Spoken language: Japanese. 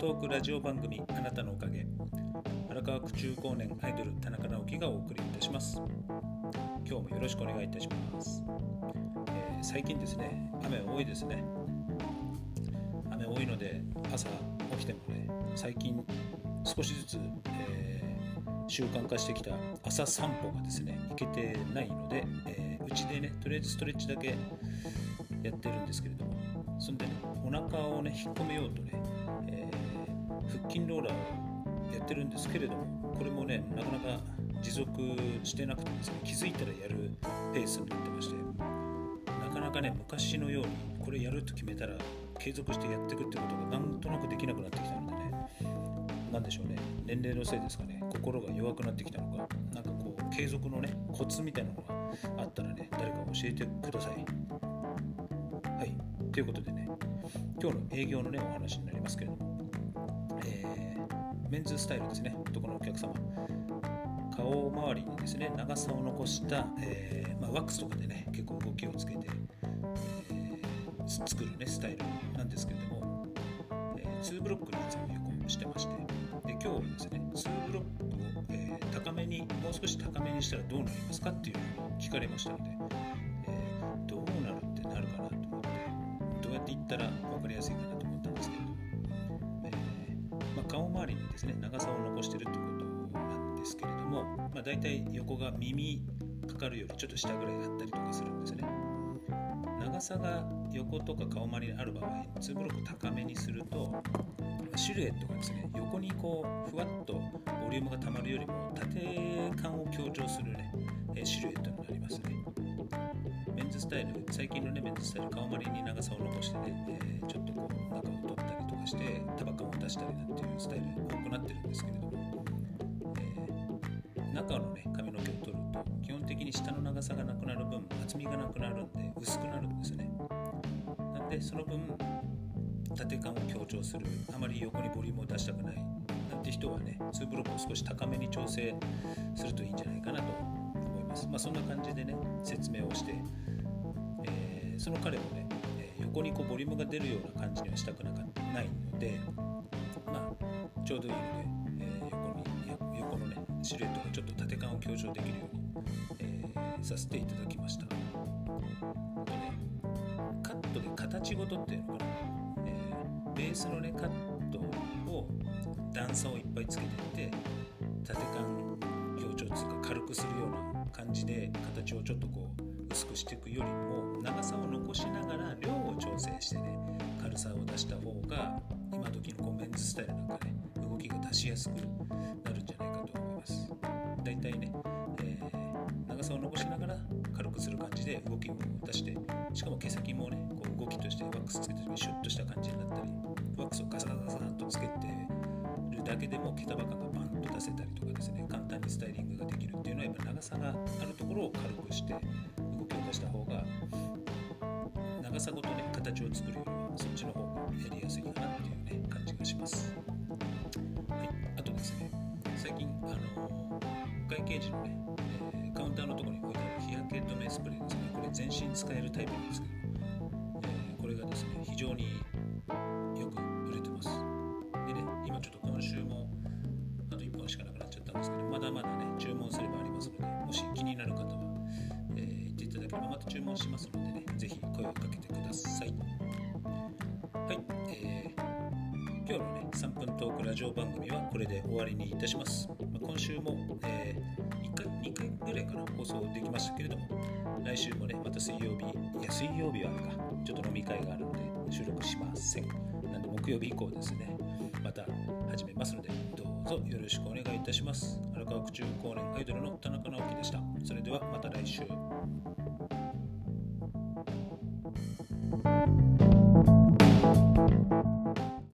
トークラジオ番組あなたのおかげ。荒川区中高年アイドル田中直樹がお送りいたします。今日もよろしくお願いいたします、えー最近ですね雨多いですね。雨多いので朝起きてもね最近少しずつ、えー習慣化してきた朝散歩がですね行けてないのでえーうち、でねとりあえずストレッチだけやってるんですけれどもそんでねお腹をね引っ込めようとね、筋ローラーやってるんですけれどもこれもねなかなか持続してなくてですね気づいたらやるペースになってましてなかなかね昔のようにこれやると決めたら継続してやっていくってことがなんとなくできなくなってきたのでねなんでしょうね年齢のせいですかね心が弱くなってきたのかなんかこう継続のねコツみたいなのがあったらね誰か教えてください。はいということでね今日の営業のねお話になりますけれども、えーメンズスタイルですね。男のお客様。顔周りにですね長さを残した、えーまあ、ワックスとかでね結構動きをつけて、えー作るねスタイルなんですけれども、え2ブロックのやつを横してまして。で今日はですね2ブロックを、え高めにもう少し高めにしたらどうなりますかっていうのを聞かれましたので、えどうなるってなるかなと思ってどうやって言ったら分かりやすいかな顔周りにですね長さを残してるってことなんですけれども、まあ、大体横が耳かかるよりちょっと下ぐらいあったりとかするんですね。長さが横とか顔周りにある場合2ブロック高めにするとシルエットがですね横にこうふわっとボリュームがたまるよりも縦感を強調するねシルエットになりますね。メンズスタイル最近のねメンズスタイル顔周りに長さを残してね、えーちょっとこう中を取ったりかしてタバカを出したりなんていうスタイル多くなってるんですけれども、えー中のね髪の毛を取ると基本的に下の長さがなくなる分厚みがなくなるんで薄くなるんですね。なんでその分縦感を強調するあまり横にボリュームを出したくないなんて人はね2ブロックを少し高めに調整するといいんじゃないかなと思います。まあそんな感じでね説明をして、えーその彼もね、横にこうボリュームが出るような感じにはしたくなかった。ないのでまあちょうどいいので、えー横に横のねシルエットがちょっと縦感を強調できるように、えーさせていただきました。あとねカットで形ごとっていうのかな、えーベースのねカットを段差をいっぱいつけていって縦感強調つうか軽くするような感じで形をちょっとこう薄くしていくよりも長さを残しながら量を調整してね軽さを出した方が今時のこうメンズスタイルなんかね動きが出しやすくなるんじゃないかと思います。だいたいね、えー長さを残しながら軽くする感じで動きも出してしかも毛先もねこう動きとしてワックスつけてシュッとした感じになったりワックスをガサガサガサとつけてるだけでも毛束感がバンと出せたりとかですね簡単にスタイリングができるっていうのはやっぱ長さがあるところを軽くして動きを出した方が長さごとね形を作るよりはそっちの方がやりやすいかなっていうね感じがします。はい。あとですね最近あの外形時のね、えーカウンターのところに置いてある日焼け止めスプレーですね。これ全身使えるタイプなんですけど、えーこれがですね非常によく売れてます。でね今ちょっと今週もあと1本しかなくなっちゃったんですけどまだまだね注文すればありますのでもし気になる方は、えー言っていただければまた注文しますので今日のね3分トークラジオ番組はこれで終わりにいたします、ま今週も、え1回2回ぐらいかな放送できましたけれども来週もねまた水曜日いや水曜日はあれかちょっと飲み会があるので収録しません。なんで木曜日以降ですねまた始めますのでどうぞよろしくお願いいたします。荒川区中高年アイドルの田中直樹でした。それではまた来週。